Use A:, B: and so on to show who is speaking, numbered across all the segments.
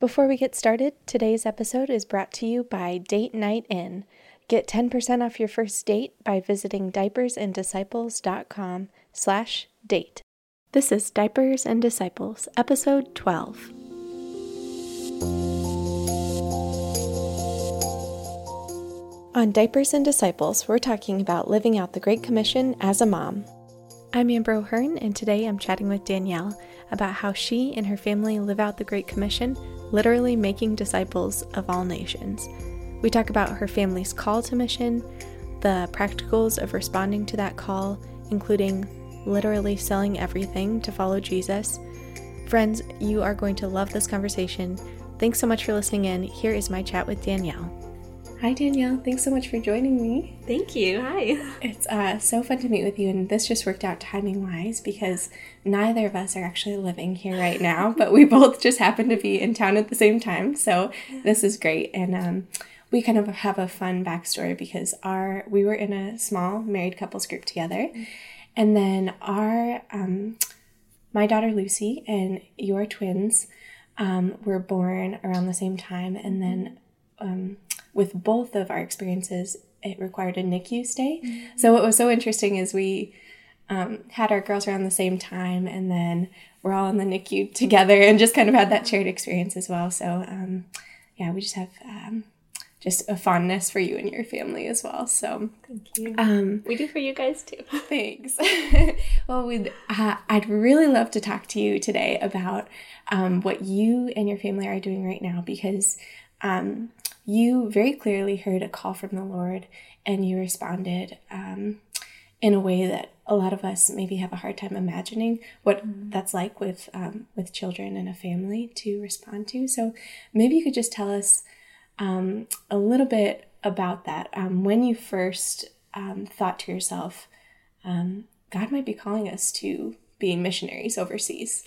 A: Before we get started, today's episode is brought to you by Date Night In. Get 10% off your first date by visiting diapersanddisciples.com slash date. This is Diapers and Disciples, episode 12. On Diapers and Disciples, we're talking about living out the Great Commission as a mom. I'm Amber O'Hearn, and today I'm chatting with Danielle about how she and her family live out the Great Commission literally making disciples of all nations. We talk about her family's call to mission, the practicals of responding to that call, including literally selling everything to follow Jesus. Friends, you are going to love this conversation. Thanks so much for listening in. Here is my chat with Danielle. Hi, Danielle. Thanks so much for joining me.
B: Thank you. Hi.
A: It's uh, so fun to meet with you, and this just worked out timing wise because neither of us are actually living here right now, but we both just happen to be in town at the same time. So this is great, and um, we kind of have a fun backstory because our we were in a small married couples group together, and then our um, my daughter Lucy and your twins um, were born around the same time, and then um, with both of our experiences, it required a NICU stay. Mm-hmm. So what was so interesting is we um, had our girls around the same time, and then we're all in the NICU together, and just kind of had that shared experience as well. So um, yeah, we just have um, just a fondness for you and your family as well. So
B: thank you. Um, we do for you guys too.
A: Thanks. well, we'd uh, I'd really love to talk to you today about um, what you and your family are doing right now because um, you very clearly heard a call from the Lord and you responded um, in a way that a lot of us maybe have a hard time imagining what mm-hmm. that's like with um, with children and a family to respond to. So maybe you could just tell us um, a little bit about that. Um, when you first um, thought to yourself, um, God might be calling us to being missionaries overseas.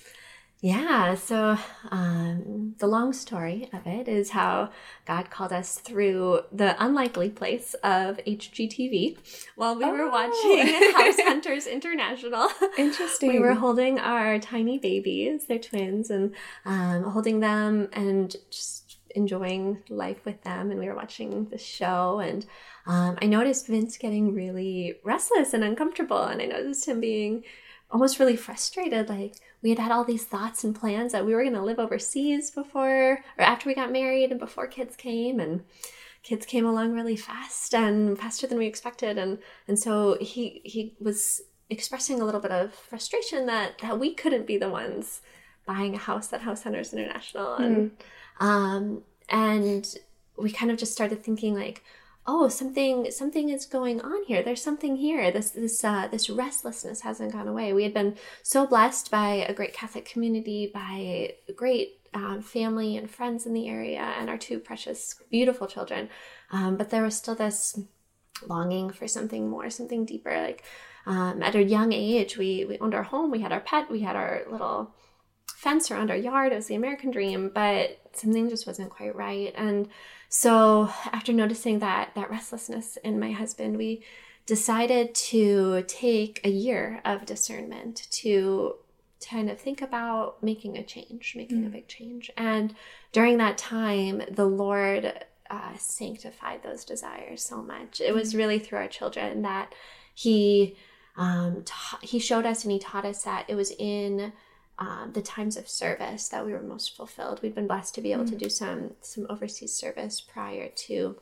B: Yeah, so um, the long story of it is how God called us through the unlikely place of HGTV while we oh. were watching House Hunters International.
A: Interesting.
B: we were holding our tiny babies, they're twins, and um, holding them and just enjoying life with them. And we were watching the show, and um, I noticed Vince getting really restless and uncomfortable, and I noticed him being almost really frustrated, like, we had had all these thoughts and plans that we were going to live overseas before or after we got married and before kids came and kids came along really fast and faster than we expected and and so he he was expressing a little bit of frustration that that we couldn't be the ones buying a house at House Hunters International and mm. um and we kind of just started thinking like oh something something is going on here. There's something here. This this uh, this restlessness hasn't gone away. We had been so blessed by a great catholic community by great um, family and friends in the area and our two precious beautiful children. Um, but there was still this longing for something more something deeper. Like um, at a young age we we owned our home we had our pet we had our little fence around our yard. It was the american dream but something just wasn't quite right. And so after noticing that that restlessness in my husband, we decided to take a year of discernment to kind of think about making a change, making mm. a big change. And during that time, the Lord uh, sanctified those desires so much. It was mm. really through our children that He um, ta- He showed us and He taught us that it was in um, the times of service that we were most fulfilled. We'd been blessed to be able mm. to do some some overseas service prior to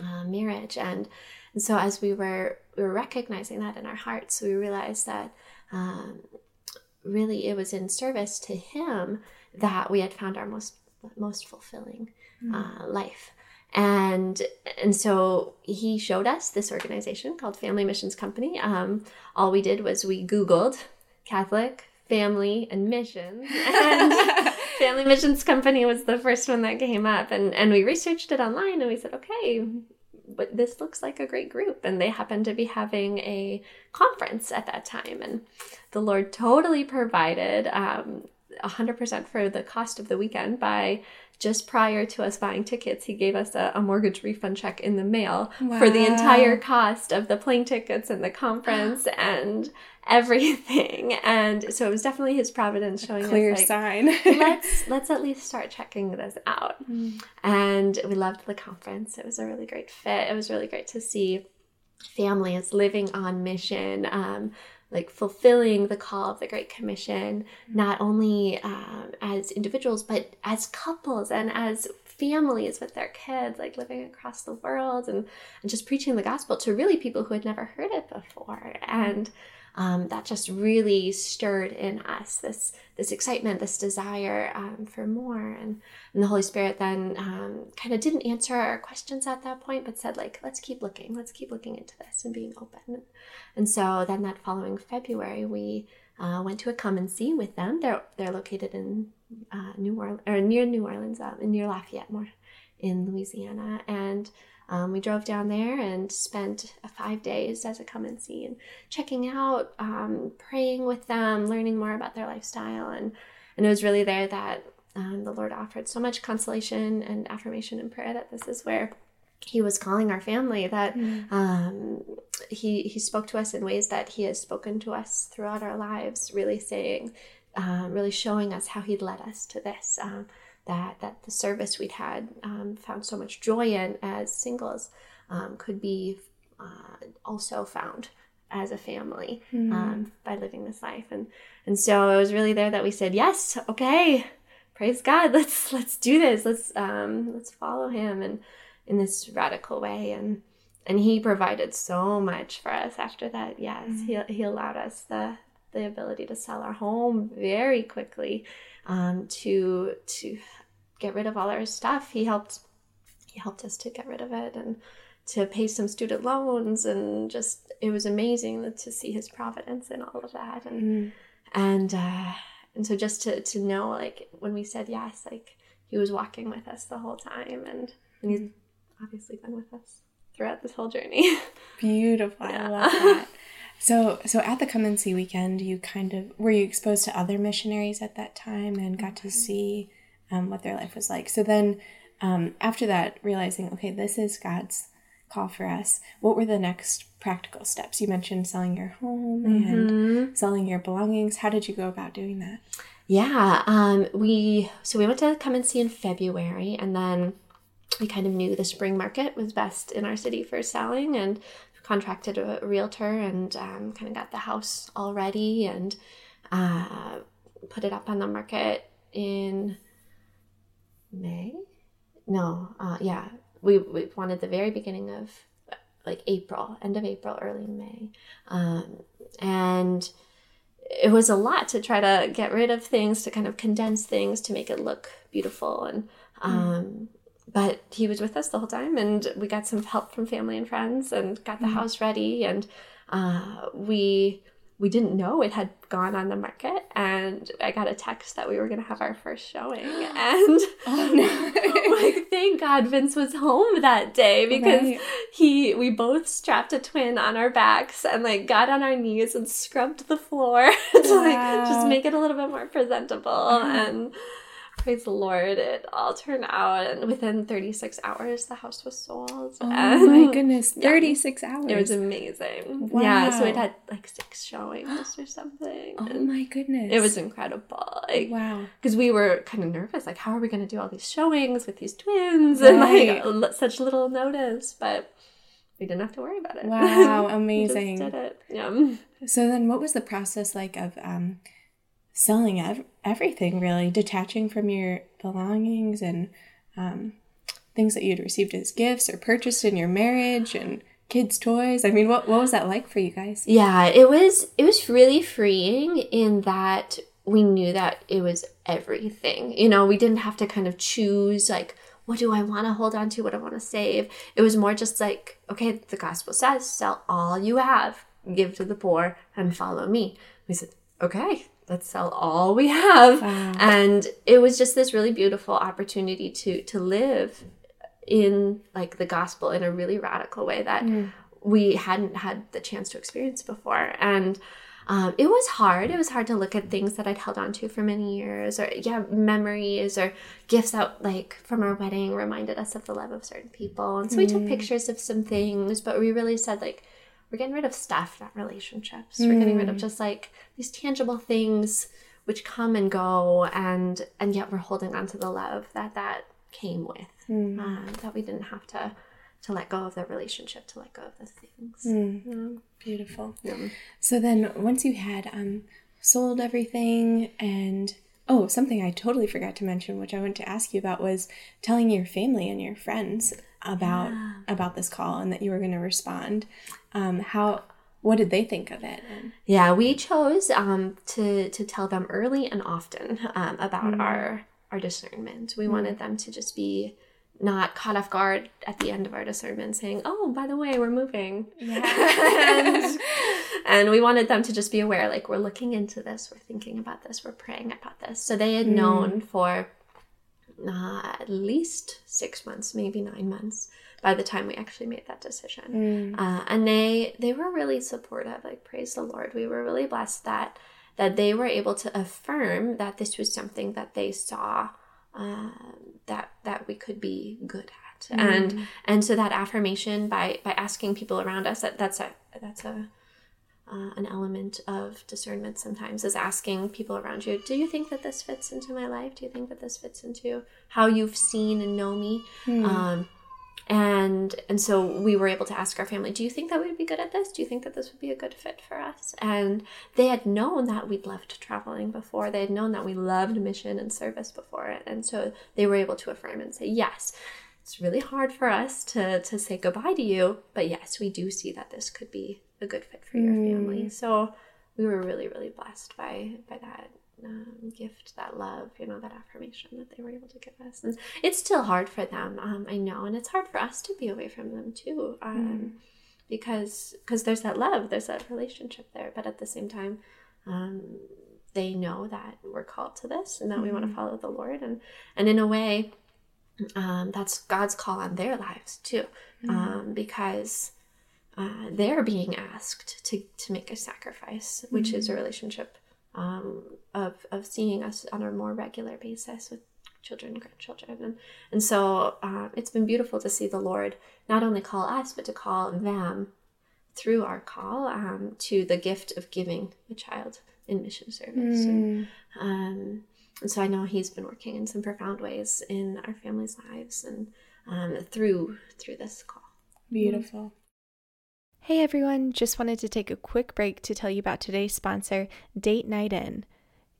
B: uh, marriage, and and so as we were we were recognizing that in our hearts, we realized that um, really it was in service to Him that we had found our most most fulfilling mm. uh, life. And and so he showed us this organization called Family Missions Company. Um, all we did was we Googled Catholic family and missions. And family missions company was the first one that came up and and we researched it online and we said okay but this looks like a great group. And they happened to be having a conference at that time and the lord totally provided um, 100% for the cost of the weekend by just prior to us buying tickets, he gave us a, a mortgage refund check in the mail for the entire cost of the plane tickets and the conference and everything. And so it was definitely his providence showing
A: Clear
B: us like,
A: sign.
B: let's let's at least start checking this out.
A: Mm.
B: And we loved the conference. It was a really great fit. It was really great to see families living on mission, um, like fulfilling the call of the Great Commission, not only um, as individuals, but as couples and as families with their kids, like living across the world and, and just preaching the gospel to really people who had never heard it before. And um, that just really stirred in us this this excitement, this desire um, for more, and and the Holy Spirit then um, kind of didn't answer our questions at that point, but said like, let's keep looking, let's keep looking into this and being open. And so then that following February, we uh, went to a come and see with them. They're they're located in uh, New Orleans or near New Orleans, um, near Lafayette, more in Louisiana, and um, we drove down there and spent five days as a come and see and checking out, um, praying with them, learning more about their lifestyle, and and it was really there that um, the Lord offered so much consolation and affirmation and prayer that this is where He was calling our family. That um, He He spoke to us in ways that He has spoken to us throughout our lives, really saying, uh, really showing us how He'd led us to this. Um, that that the service we'd had um, found so much joy in as singles um, could be uh, also found as a family um, by living this life. And and so it was really there that we said yes okay praise God let's let's do this let's um, let's follow him and in this radical way. And and he provided so much for us after that. Yes he, he allowed us the the ability to sell our home very quickly um, to to get rid of all our stuff. He helped he helped us to get rid of it and to pay some student loans and just it was amazing to see his providence and all of that and
A: Mm.
B: and uh, and so just to to know like when we said yes like he was walking with us the whole time and and he's obviously been with us throughout this whole journey.
A: Beautiful. I love that. So, so at the come and see weekend, you kind of were you exposed to other missionaries at that time and got to see um, what their life was like. So then, um, after that, realizing okay, this is God's call for us. What were the next practical steps? You mentioned selling your home and selling your belongings. How did you go about doing that?
B: Yeah, um, we so we went to come and see in February, and then we kind of knew the spring market was best in our city for selling, and contracted a realtor and um, kind of got the house all ready and uh, put it up on the market in May. No, uh, yeah, we we wanted the very beginning of like April, end of April, early May, um, and it was a lot to try to get rid of things to kind of condense things to make it look beautiful and um but he was with us the whole time and we got some help from family and friends and got the house ready and uh we we didn't know it had gone on the market and i got a text that we were going to have our first showing and
A: Oh no!
B: like thank god vince was home that day because
A: Right.
B: he we both strapped a twin on our backs and like got on our knees and scrubbed the floor to like just make it a little bit more presentable and praise the lord it all turned out and within 36 hours the house was sold
A: Oh
B: and
A: my goodness!
B: yeah.
A: Thirty six hours.
B: it was amazing Wow. yeah so it had like six showings or something
A: oh my goodness!
B: it was incredible like
A: wow.
B: because we were kind of nervous like how are we going to do all these showings with these twins and like l- such little notice but we didn't have to worry about it
A: Wow, amazing.
B: did it yeah
A: So then, what was the process like of um, selling ev- everything? Really detaching from your belongings and um, things that you'd received as gifts or purchased in your marriage and kids' toys. I mean, what what was that like for you guys?
B: yeah it was it was really freeing in that we knew that it was everything you know we didn't have to kind of choose like what do i want to hold on to what i want to save it was more just like okay the gospel says sell all you have give to the poor and follow me we said okay let's sell all we have
A: Wow.
B: and it was just this really beautiful opportunity to to live in like the gospel in a really radical way that mm. we hadn't had the chance to experience before and um, it was hard. It was hard to look at things that I'd held on to for many years, or yeah, memories or gifts that like from our wedding reminded us of the love of certain people. And so we took mm. pictures of some things, but we really said like we're getting rid of stuff, not relationships. We're getting rid of mm. just like these tangible things which come and go, and and yet we're holding on to the love that that came with. Um, that we didn't have to to let go of the relationship, to let go of the things.
A: Beautiful.
B: Yeah.
A: So then, once you had um, sold everything, and oh, something I totally forgot to mention, which I wanted to ask you about, was telling your family and your friends about about this call and that you were going to respond. Um, how? What did they think of it?
B: Yeah, we chose um, to to tell them early and often um, about our our discernment. We wanted them to just be not caught off guard at the end of our discernment, saying, "Oh, by the way, we're moving." and, and we wanted them to just be aware, like we're looking into this, we're thinking about this, we're praying about this. So they had known for uh, at least six months, maybe nine months, by the time we actually made that decision. Uh, and they they were really supportive. Like praise the Lord, we were really blessed that that they were able to affirm that this was something that they saw um, that that we could be good at. And and so that affirmation by by asking people around us that that's a that's a uh, an element of discernment sometimes is asking people around you do you think that this fits into my life do you think that this fits into how you've seen and know me um, and and so we were able to ask our family do you think that we'd be good at this? Do you think that this would be a good fit for us? And they had known that we'd loved traveling before. They had known that we loved mission and service before. And so they were able to affirm and say yes it's really hard for us to to say goodbye to you but yes we do see that this could be a good fit for your mm. family. So we were really really blessed by by that um, gift that love you know that affirmation that they were able to give us. And it's still hard for them um, i know and it's hard for us to be away from them too um, because because there's that love there's that relationship there. But at the same time um, they know that we're called to this and that we want to follow the lord. And and in a way um, that's god's call on their lives too um, because uh, they're being asked to, to make a sacrifice, which is a relationship um, of, of seeing us on a more regular basis with children and grandchildren. And, and so um, it's been beautiful to see the Lord not only call us, but to call them through our call um, to the gift of giving a child in mission service. And, um, and so I know He's been working in some profound ways in our family's lives and um, through through this call.
A: Beautiful. Hey everyone, just wanted to take a quick break to tell you about today's sponsor, Date Night In.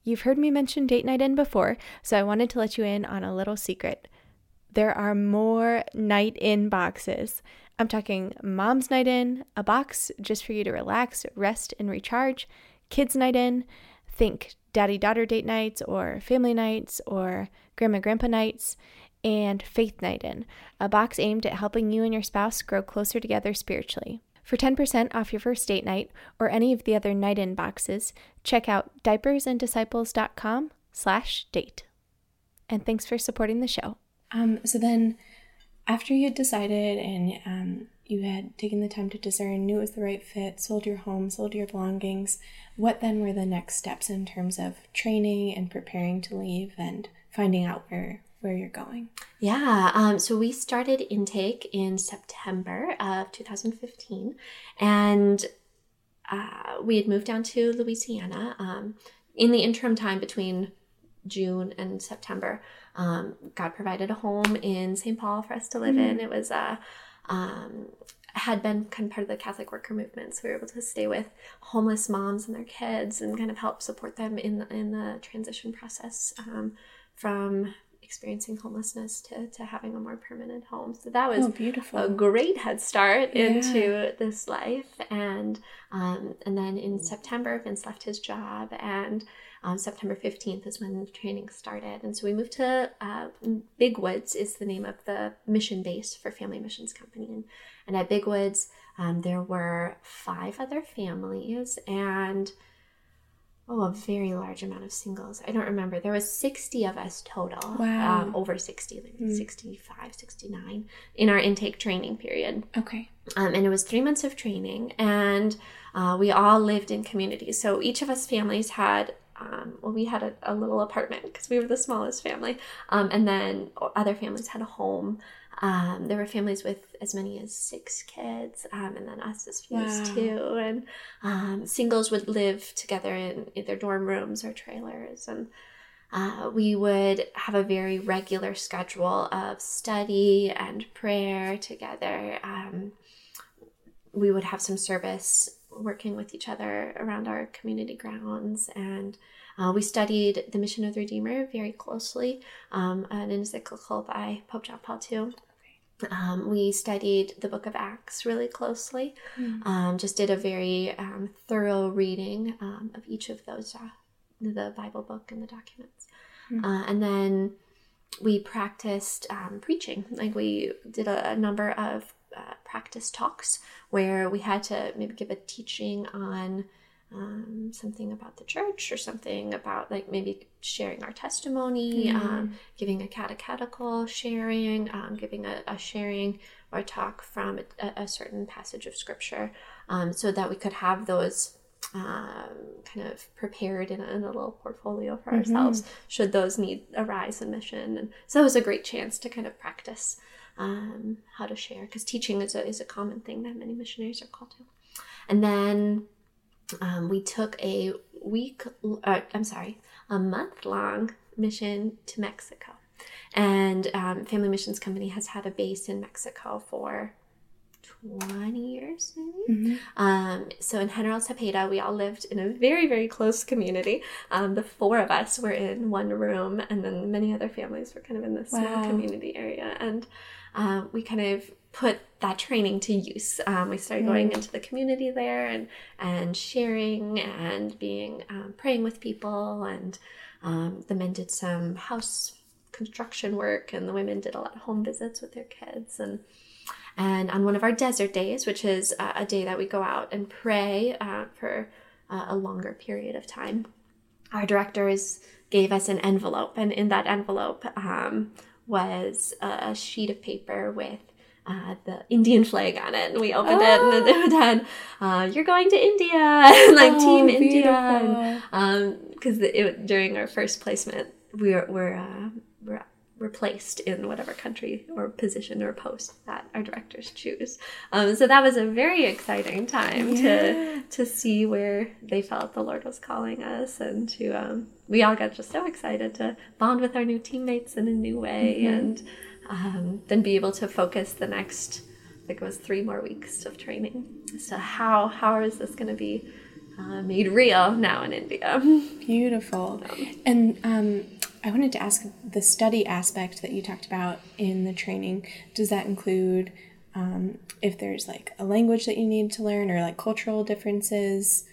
A: You've heard me mention Date Night In before, so I wanted to let you in on a little secret. There are more night in boxes. I'm talking mom's night in, a box just for you to relax, rest, and recharge, kids' night in, think daddy daughter date nights, or family nights, or grandma grandpa nights, and faith night in, a box aimed at helping you and your spouse grow closer together spiritually. For 10% off your first date night or any of the other night in boxes, check out diapersanddisciples.com slash date. And thanks for supporting the show. Um, so then after you had decided and um, you had taken the time to discern, knew it was the right fit, sold your home, sold your belongings, what then were the next steps in terms of training and preparing to leave and finding out where where you're going?
B: Yeah, um, so we started intake in September of 2015, and uh, we had moved down to Louisiana. Um, in the interim time between June and September, um, God provided a home in St. Paul for us to live in. It was uh, um, had been kind of part of the Catholic worker movement, so we were able to stay with homeless moms and their kids and kind of help support them in the, in the transition process um, from experiencing homelessness to, to having a more permanent home. So that was
A: Oh, beautiful.
B: a great head start into this life. And um, and then in September, Vince left his job, and um, September fifteenth is when the training started. And so we moved to uh, Big Woods is the name of the mission base for Family Missions Company, and and at Big Woods um, there were five other families and oh a very large amount of singles i don't remember there was 60 of us total
A: Wow.
B: um, over 60 like
A: Mm.
B: 65 69 in our intake training period
A: Okay.
B: um, and it was three months of training and uh, we all lived in communities so each of us families had um, well we had a, a little apartment because we were the smallest family um, and then other families had a home um, there were families with as many as six kids um, and then us as few as
A: Wow.
B: two and um, singles would live together in either dorm rooms or trailers and uh, we would have a very regular schedule of study and prayer together. Um, we would have some service working with each other around our community grounds, and uh, we studied the mission of the Redeemer very closely, um, an encyclical by Pope John Paul II. Um, we studied the book of Acts really closely.
A: Mm.
B: Um, just did a very um, thorough reading um, of each of those, uh, the Bible book and the documents.
A: Mm.
B: Uh, and then we practiced um, preaching. Like we did a, a number of uh, practice talks where we had to maybe give a teaching on um, something about the church or something about like maybe sharing our testimony,
A: Mm.
B: um, giving a catechetical sharing, um, giving a, a sharing or talk from a, a certain passage of scripture um, so that we could have those um, kind of prepared in a, in a little portfolio for
A: Mhm.
B: ourselves should those need arise in mission. And so it was a great chance to kind of practice um, how to share because teaching is a, is a common thing that many missionaries are called to. And then um, we took a week, uh, I'm sorry, a month long mission to Mexico. And um, Family Missions Company has had a base in Mexico for 20 years, maybe.
A: Mhm.
B: Um, so in General Cepeda, we all lived in a very, very close community. Um, the four of us were in one room, and then many other families were kind of in this small community area. And um, we kind of put that training to use. Um, we started going
A: Mm.
B: into the community there and and sharing and being um, praying with people. And um, the men did some house construction work, and the women did a lot of home visits with their kids and. And on one of our desert days, which is uh, a day that we go out and pray uh, for uh, a longer period of time, our directors gave us an envelope, and in that envelope um, was a sheet of paper with uh, the Indian flag on it. And we opened it, and then it had, uh, "You're going to India," and like
A: Oh,
B: Team India, because it during our first placement we were we're, uh, we're we're placed in whatever country or position or post that our directors choose. Um, so that was a very exciting time
A: Yeah.
B: to to see where they felt the Lord was calling us, and to um, we all got just so excited to bond with our new teammates in a new way,
A: Mhm.
B: and um, then be able to focus the next. I think it was three more weeks of training. So how how is this going to be uh, made real now in India?
A: Beautiful. And um, I wanted to ask the study aspect that you talked about in the training. Does that include um, if there's like a language that you need to learn or like cultural differences?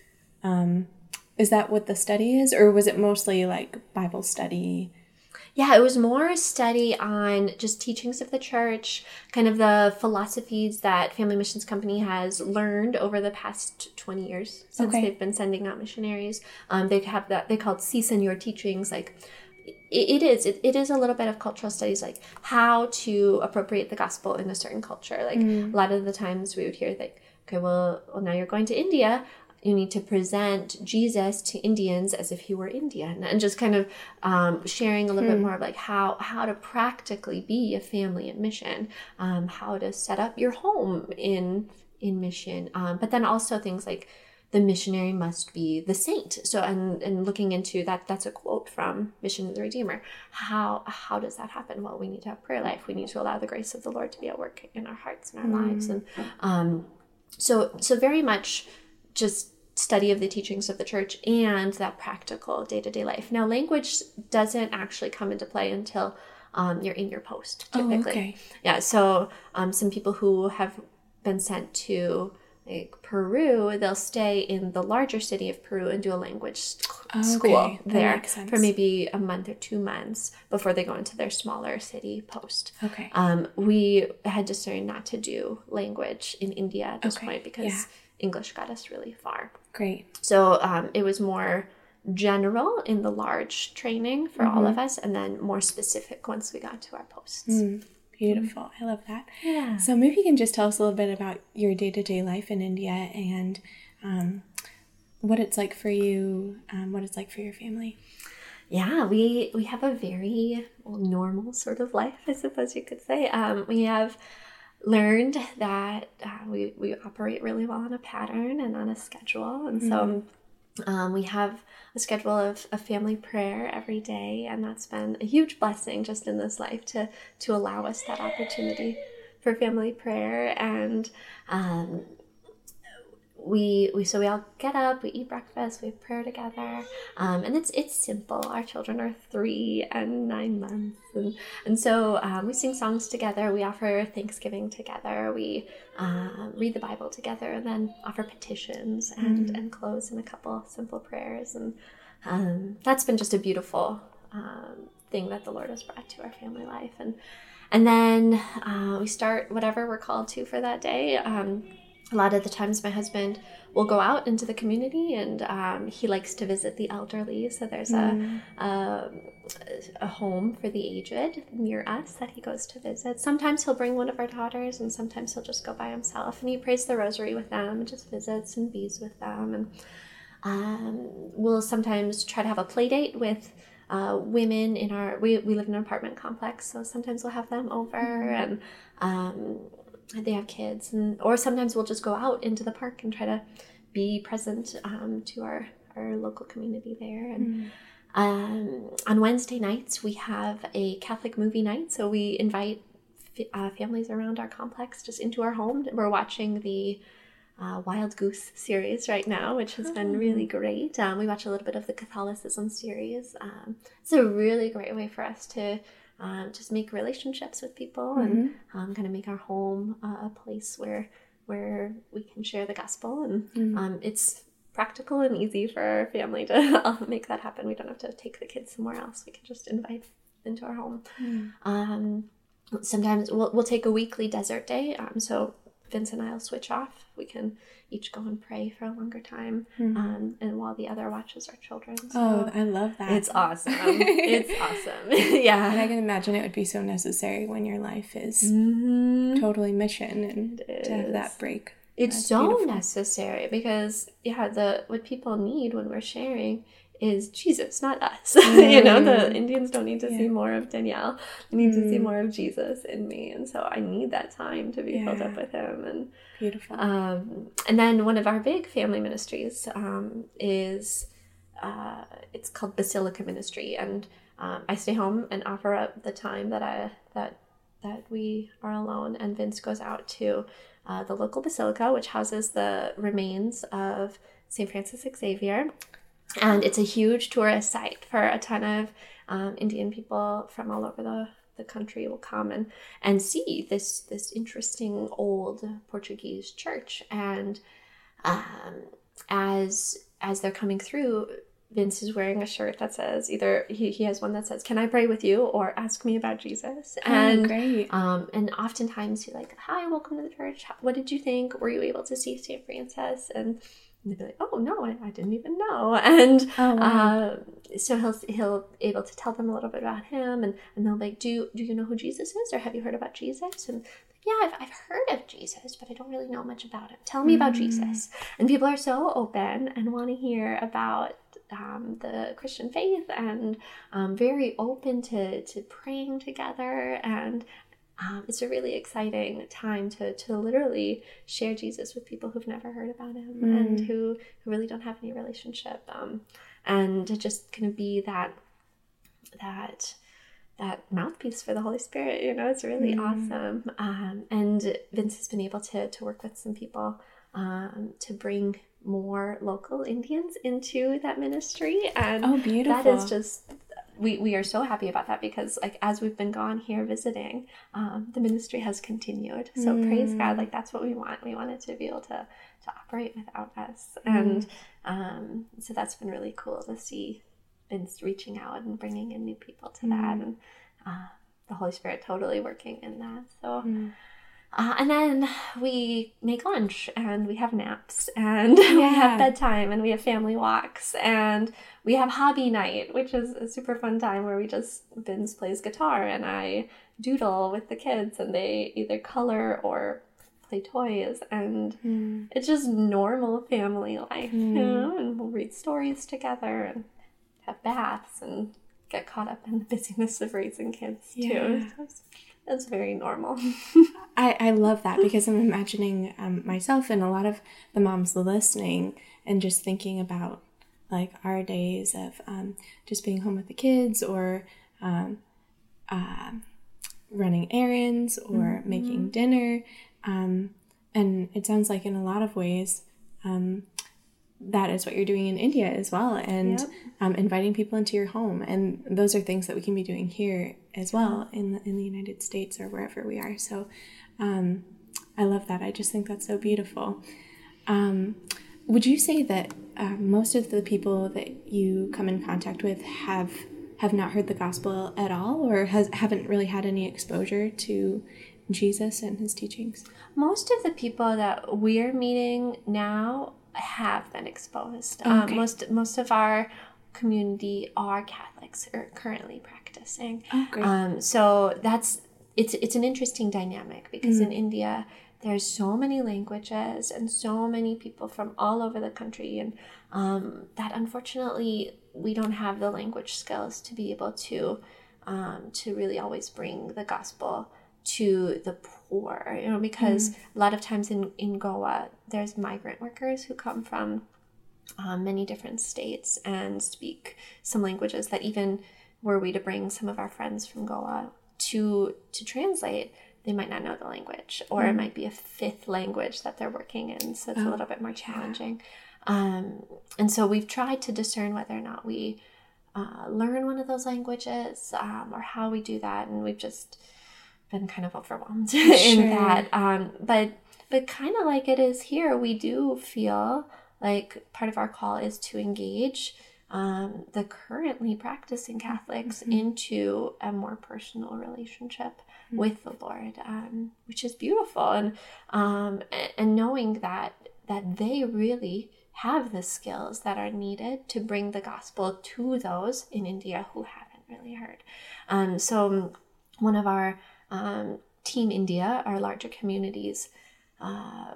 A: Um, is that what the study is, or was it mostly like Bible study?
B: Yeah, it was more a study on just teachings of the church, kind of the philosophies that Family Missions Company has learned over the past 20 years since
A: Okay.
B: they've been sending out missionaries. Um, they have that, they called See Senor teachings. Like, it, is, it, it is a little bit of cultural studies, like how to appropriate the gospel in a certain culture. Like,
A: Mm.
B: a lot of the times we would hear, like, okay, well, well, now you're going to India you need to present Jesus to Indians as if he were Indian, and just kind of um, sharing a little bit
A: Hmm.
B: more of like how how to practically be a family in mission, um, how to set up your home in in mission, um, but then also things like the missionary must be the saint. So and and looking into that, that's a quote from Mission of the Redeemer. How how does that happen? Well, we need to have prayer life. We need to allow the grace of the Lord to be at work in our hearts and our lives, and um, so so very much just study of the teachings of the church and that practical day-to-day life now language doesn't actually come into play until um, you're in your post typically
A: Oh, okay.
B: yeah so um, some people who have been sent to like peru they'll stay in the larger city of peru and do a language
A: Okay,
B: school there for maybe a month or two months before they go into their smaller city post
A: Okay.
B: um, we had discerned not to do language in India at this
A: Okay,
B: point because
A: yeah.
B: English got us really far.
A: Great.
B: So um, it was more general in the large training for all of us, and then more specific once we got to our posts.
A: Mm, beautiful. I love that.
B: Yeah.
A: So maybe you can just tell us a little bit about your day to day life in India and um, what it's like for you, um, what it's like for your family.
B: Yeah, we we have a very well, normal sort of life, I suppose you could say. Um, we have learned that uh, we we operate really well on a pattern and on a schedule, and so um, we have a schedule of, of family prayer every day, and that's been a huge blessing just in this life to to allow us that opportunity for family prayer. And um, we we so we all get up, we eat breakfast, we have prayer together, um, and it's it's simple. Our children are three and nine months, and and so um, we sing songs together. We offer Thanksgiving together. We uh, read the Bible together, and then offer petitions and and close in a couple simple prayers, and um, that's been just a beautiful um, thing that the Lord has brought to our family life, and and then uh, we start whatever we're called to for that day. Um, a lot of the times my husband will go out into the community and um, he likes to visit the elderly. So there's a, a a home for the aged near us that he goes to visit. Sometimes he'll bring one of our daughters and sometimes he'll just go by himself and he prays the rosary with them and just visits and bees with them. And um, we'll sometimes try to have a play date with uh, women in our we, we live in an apartment complex so sometimes we'll have them over and um, they have kids and or sometimes we'll just go out into the park and try to be present um, to our our local community there. And um, on wednesday nights we have a catholic movie night. So we invite f- uh, families around our complex just into our home. We're watching the uh, Wild Goose series right now, which has been really great. Um, we watch a little bit of the Catholicism series. Um, it's a really great way for us to um, just make relationships with people and um, kind of make our home uh, a place where where we can share the gospel and um, it's practical and easy for our family to uh, make that happen. We don't have to take the kids somewhere else. We can just invite into our home. Um, sometimes we'll, we'll take a weekly desert day. Um, so Vince and I'll switch off. We can each go and pray for a longer time, um, and while the other watches our children. So
A: Oh, I love that.
B: it's awesome. it's awesome. yeah.
A: and I can imagine it would be so necessary when your life is
B: Mhm.
A: totally mission and to have that break.
B: It's
A: That's
B: so
A: beautiful.
B: necessary because yeah, the what people need when we're sharing is Jesus, not us. you know, the Indians don't need to see more of Danielle. They need to see
A: Mm.
B: more of Jesus in me. And so I need that time to be filled up with him and
A: Beautiful.
B: um, and then one of our big family ministries um, is uh, it's called Basilica Ministry, and um, I stay home and offer up the time that I that that we are alone, and Vince goes out to uh, the local basilica, which houses the remains of Saint Francis Xavier, and it's a huge tourist site for a ton of um, Indian people from all over the the country will come and and see this this interesting old Portuguese church. And um, as as they're coming through, Vince is wearing a shirt that says either he, he has one that says "Can I pray with you?" or "Ask me about Jesus."
A: oh,
B: And
A: great.
B: um, and oftentimes he's like, "Hi, welcome to the church. What did you think? Were you able to see Saint Francis?" And they'd be like, "Oh no, I, I didn't even know." And
A: Oh, wow.
B: uh, so he'll he'll able to tell them a little bit about him, and and they'll be like, "Do do you know who Jesus is, or have you heard about Jesus?" And yeah, I've, I've heard of Jesus, but I don't really know much about him. Tell me about Jesus. And people are so open and want to hear about um, the Christian faith and um, very open to, to praying together. And um, it's a really exciting time to, to literally share Jesus with people who've never heard about him and who, who really don't have any relationship. Um, and to just kind of be that that that mouthpiece for the Holy Spirit. You know, it's really awesome. Um, and Vince has been able to to work with some people um, to bring more local Indians into that ministry, and
A: Oh,
B: that
A: beautiful.
B: is just. We, we are so happy about that because like as we've been gone here visiting um, the ministry has continued. So praise god like that's what we want. We want it to be able to to operate without us. And um, so that's been really cool to see Vince reaching out and bringing in new people to that, and uh, the Holy Spirit totally working in that. So, uh, and then we make lunch and we have naps and we have bedtime and we have family walks and we have hobby night, which is a super fun time where we just Vince plays guitar and I doodle with the kids and they either color or play toys and
A: Mm.
B: it's just normal family life, you
A: Mm.
B: know, and we'll read stories together and have baths and get caught up in the busyness of raising kids too.
A: Yeah.
B: So it's very normal.
A: I, I love that because I'm imagining um, myself and a lot of the moms listening and just thinking about like our days of um, just being home with the kids or um, uh, running errands or making dinner. Um, and it sounds like in a lot of ways, um, that is what you're doing in India as well, and
B: Yep.
A: um, inviting people into your home. And those are things that we can be doing here as well in the, in the United States or wherever we are. So um, I love that. I just think that's so beautiful. Um, would you say that uh, most of the people that you come in contact with have have not heard the gospel at all, or has haven't really had any exposure to Jesus and his teachings?
B: Most of the people that we're meeting now have been exposed. Um, most most of our community are Catholics or currently practicing.
A: Oh, great.
B: Um, so that's it's it's an interesting dynamic because in India there's so many languages and so many people from all over the country, and um, that unfortunately we don't have the language skills to be able to um, to really always bring the gospel to the poor. You know, because a lot of times in in Goa there's migrant workers who come from um, many different states and speak some languages that even were we to bring some of our friends from Goa to to translate, they might not know the language, or it might be a fifth language that they're working in, so it's a little bit more challenging. Um, and so we've tried to discern whether or not we uh, learn one of those languages um, or how we do that, and we've just been kind of overwhelmed in that. Um, but but kind of like it is here, we do feel like part of our call is to engage um, the currently practicing Catholics into a more personal relationship with the Lord, um, which is beautiful, and um, and knowing that that they really have the skills that are needed to bring the gospel to those in India who haven't really heard. Um, so one of our um, Team India, our larger communities, uh,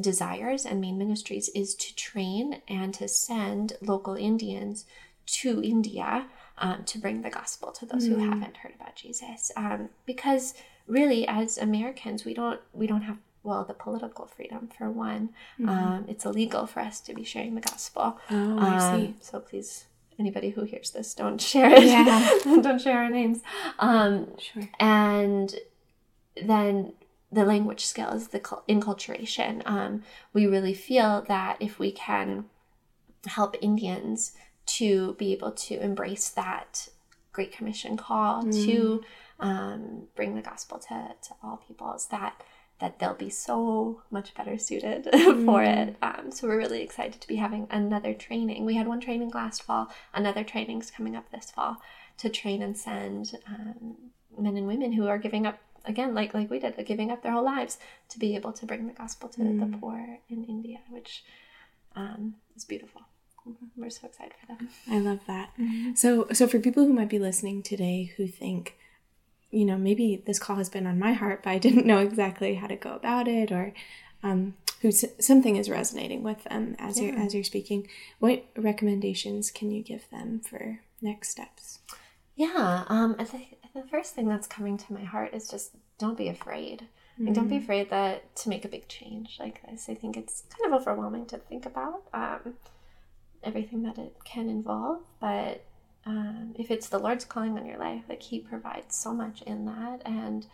B: desires and main ministries is to train and to send local Indians to India um, to bring the gospel to those who haven't heard about Jesus. Um, because really, as Americans, we don't we don't have well the political freedom for one. Um, it's illegal for us to be sharing the gospel.
A: Oh, I
B: Um,
A: see.
B: So please, anybody who hears this, don't share it.
A: Yeah.
B: don't share our names. Um,
A: Sure.
B: and then the language skills, the cul- inculturation. Um, we really feel that if we can help Indians to be able to embrace that Great Commission call to um, bring the gospel to, to all peoples, that that they'll be so much better suited for it. Um, so we're really excited to be having another training. We had one training last fall, another training's coming up this fall to train and send um, men and women who are giving up again, like like we did, giving up their whole lives to be able to bring the gospel to the poor in India, which um, is beautiful. We're so excited for them.
A: I love that. So, so for people who might be listening today who think, you know, maybe this call has been on my heart, but I didn't know exactly how to go about it, or um, who something is resonating with them as you're as you're speaking, what recommendations can you give them for next steps?
B: Yeah, um, I think the first thing that's coming to my heart is just don't be afraid. Like, don't be afraid that to make a big change like this. I think it's kind of overwhelming to think about um, everything that it can involve, but um, if it's the Lord's calling on your life, like He provides so much in that, and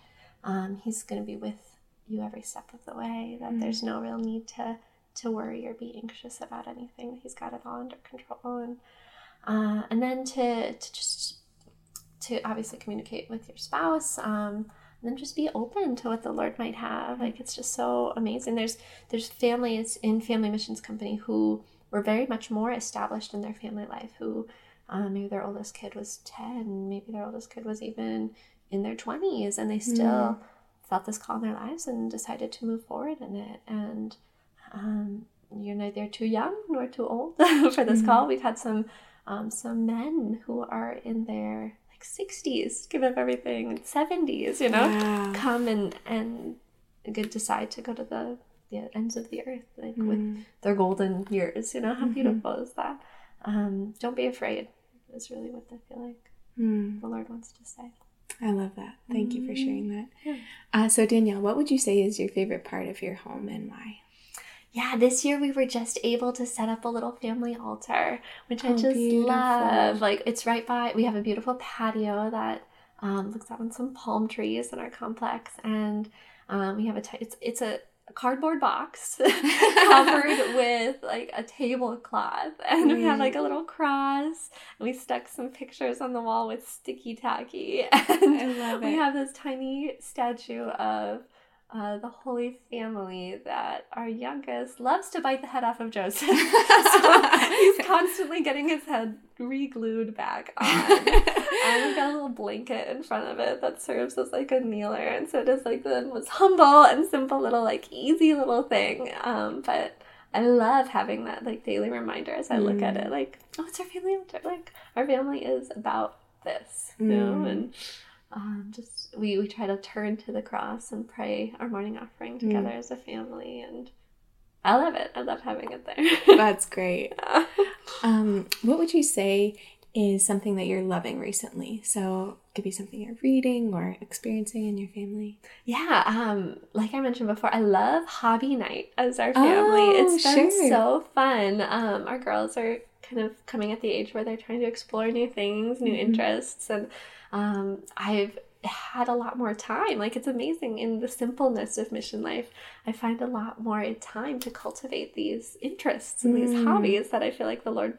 B: um, He's going to be with you every step of the way. That there's no real need to to worry or be anxious about anything. He's got it all under control, and uh, and then to to just to obviously communicate with your spouse. Um, and then just be open to what the Lord might have. Like it's just so amazing. There's there's families in Family Missions Company who were very much more established in their family life. Who um, maybe their oldest kid was ten, maybe their oldest kid was even in their twenties, and they still felt this call in their lives and decided to move forward in it. And um, you're neither too young nor too old for this mm-hmm. call. We've had some um, some men who are in their like 60s, give up everything, 70s, you know, wow. come and and decide to go to the the ends of the earth like mm. with their golden years. You know, how mm-hmm. beautiful is that? Um, don't be afraid. Is really what I feel like mm. the Lord wants to say.
A: I love that. Thank mm-hmm. you for sharing that. Yeah. Uh, so, Danielle, what would you say is your favorite part of your home and why?
B: Yeah, this year we were just able to set up a little family altar, which oh, I just beautiful. love. Like, it's right by, we have a beautiful patio that um, looks out on some palm trees in our complex. And um, we have a, t- it's, it's a, a cardboard box covered with like a tablecloth and mm. we have like a little cross and we stuck some pictures on the wall with sticky tacky and I love it. we have this tiny statue of uh, the Holy Family that our youngest loves to bite the head off of Joseph. so he's constantly getting his head re-glued back on. And we've got a little blanket in front of it that serves as like a kneeler. And so it is like the most humble and simple little, like easy little thing. Um, but I love having that like daily reminder as I look at it, mm. like, oh, it's our family altar. Like our family is about this, you mm. know, and um, just we we try to turn to the cross and pray our morning offering together mm. as a family and I love it. I love having it there.
A: That's great. Um, what would you say is something that you're loving recently? So it could be something you're reading or experiencing in your family.
B: Yeah, um, like I mentioned before, I love hobby night as our family. Oh, it's been sure. so fun. Um, our girls are kind of coming at the age where they're trying to explore new things, new mm-hmm. interests, and um, I've had a lot more time. Like it's amazing in the simpleness of mission life. I find a lot more time to cultivate these interests and mm. these hobbies that I feel like the Lord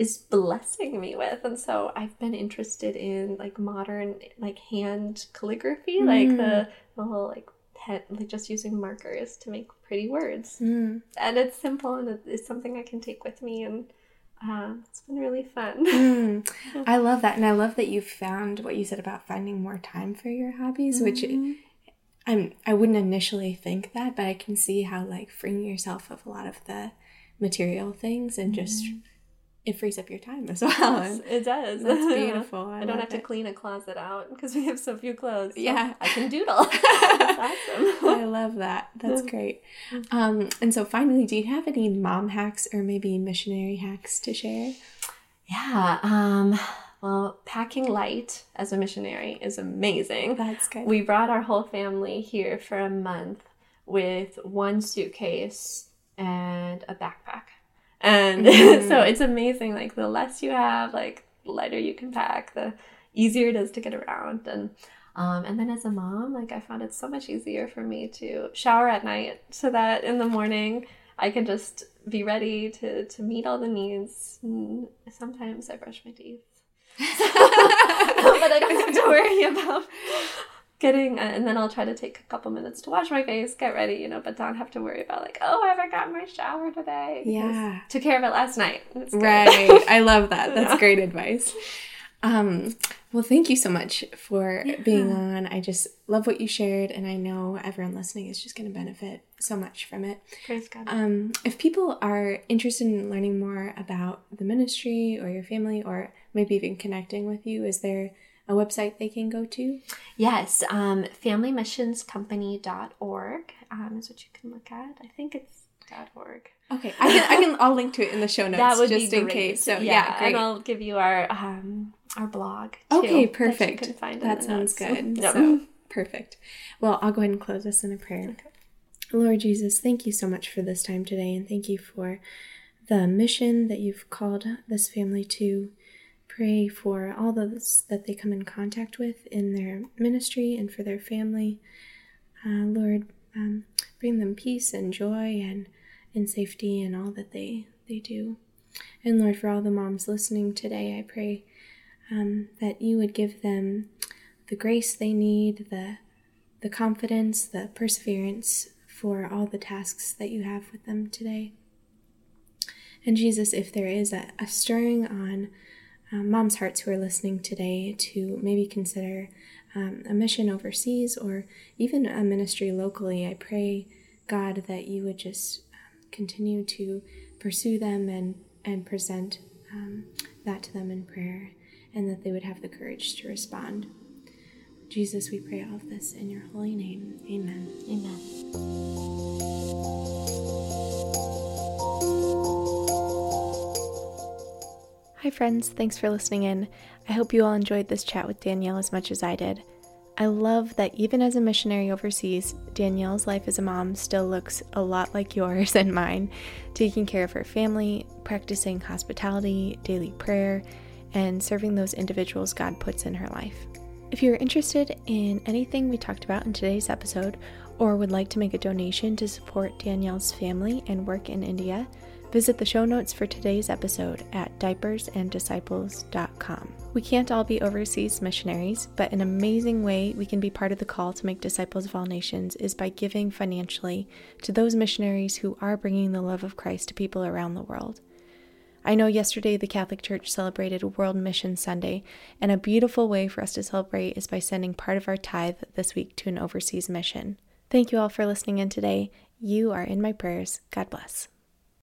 B: is blessing me with. And so I've been interested in like modern like hand calligraphy, mm. like the, the little like pen, like just using markers to make pretty words. Mm. And it's simple and it's something I can take with me and uh, it's been really fun.
A: mm, I love that, and I love that you found what you said about finding more time for your hobbies, mm-hmm. which I'm I wouldn't initially think that, but I can see how like freeing yourself of a lot of the material things and mm-hmm. just it frees up your time as well. Yes,
B: it does.
A: That's beautiful.
B: I, I don't have it. to clean a closet out because we have so few clothes. So
A: yeah,
B: I can doodle. That's
A: awesome. I love that. That's great. Um, and so, finally, do you have any mom hacks or maybe missionary hacks to share?
B: Yeah. Um, well, packing light as a missionary is amazing.
A: That's good.
B: We brought our whole family here for a month with one suitcase and a backpack and mm-hmm. so it's amazing. Like the less you have, like the lighter you can pack, the easier it is to get around. And um, and then as a mom, like I found it so much easier for me to shower at night so that in the morning I can just be ready to to meet all the needs. And sometimes I brush my teeth. but I don't have to worry about getting uh, and then I'll try to take a couple minutes to wash my face, get ready, you know, but don't have to worry about like, oh, I forgot my shower today.
A: Yeah.
B: Took care of it last night.
A: Right. I love that. That's yeah. great advice. Um, well, thank you so much for yeah. being on. I just love what you shared, and I know everyone listening is just going to benefit so much from it.
B: Praise God.
A: Um, if people are interested in learning more about the ministry or your family, or maybe even connecting with you, is there a website they can go to?
B: Yes, um, familymissionscompany.org um, is what you can look at. I think it's .org.
A: Okay, I can, I can I'll link to it in the show notes that would just be in case. So yeah,
B: yeah and I'll give you our um, our blog.
A: Too, okay, perfect. That, that sounds notes. good. Yep. So perfect. Well, I'll go ahead and close this in a prayer. Okay. Lord Jesus, thank you so much for this time today, and thank you for the mission that you've called this family to pray for all those that they come in contact with in their ministry and for their family. Uh, Lord, um, bring them peace and joy and, and safety in all that they, they do. And Lord, for all the moms listening today, I pray um, that you would give them the grace they need, the, the confidence, the perseverance for all the tasks that you have with them today. And Jesus, if there is a, a stirring on um, moms' hearts who are listening today to maybe consider um, a mission overseas or even a ministry locally, I pray, God, that you would just um, continue to pursue them and, and present um, that to them in prayer, and that they would have the courage to respond. Jesus, we pray all of this in your holy name. Amen.
B: Amen.
A: Friends. Thanks for listening in. I hope you all enjoyed this chat with Danielle as much as I did. I love that even as a missionary overseas, Danielle's life as a mom still looks a lot like yours and mine, taking care of her family, practicing hospitality, daily prayer, and serving those individuals God puts in her life. If you're interested in anything we talked about in today's episode, or would like to make a donation to support Danielle's family and work in India, Visit the show notes for today's episode at diapersanddisciples.com. We can't all be overseas missionaries, but an amazing way we can be part of the call to make disciples of all nations is by giving financially to those missionaries who are bringing the love of Christ to people around the world. I know yesterday the Catholic Church celebrated World Mission Sunday, and a beautiful way for us to celebrate is by sending part of our tithe this week to an overseas mission. Thank you all for listening in today. You are in my prayers. God bless.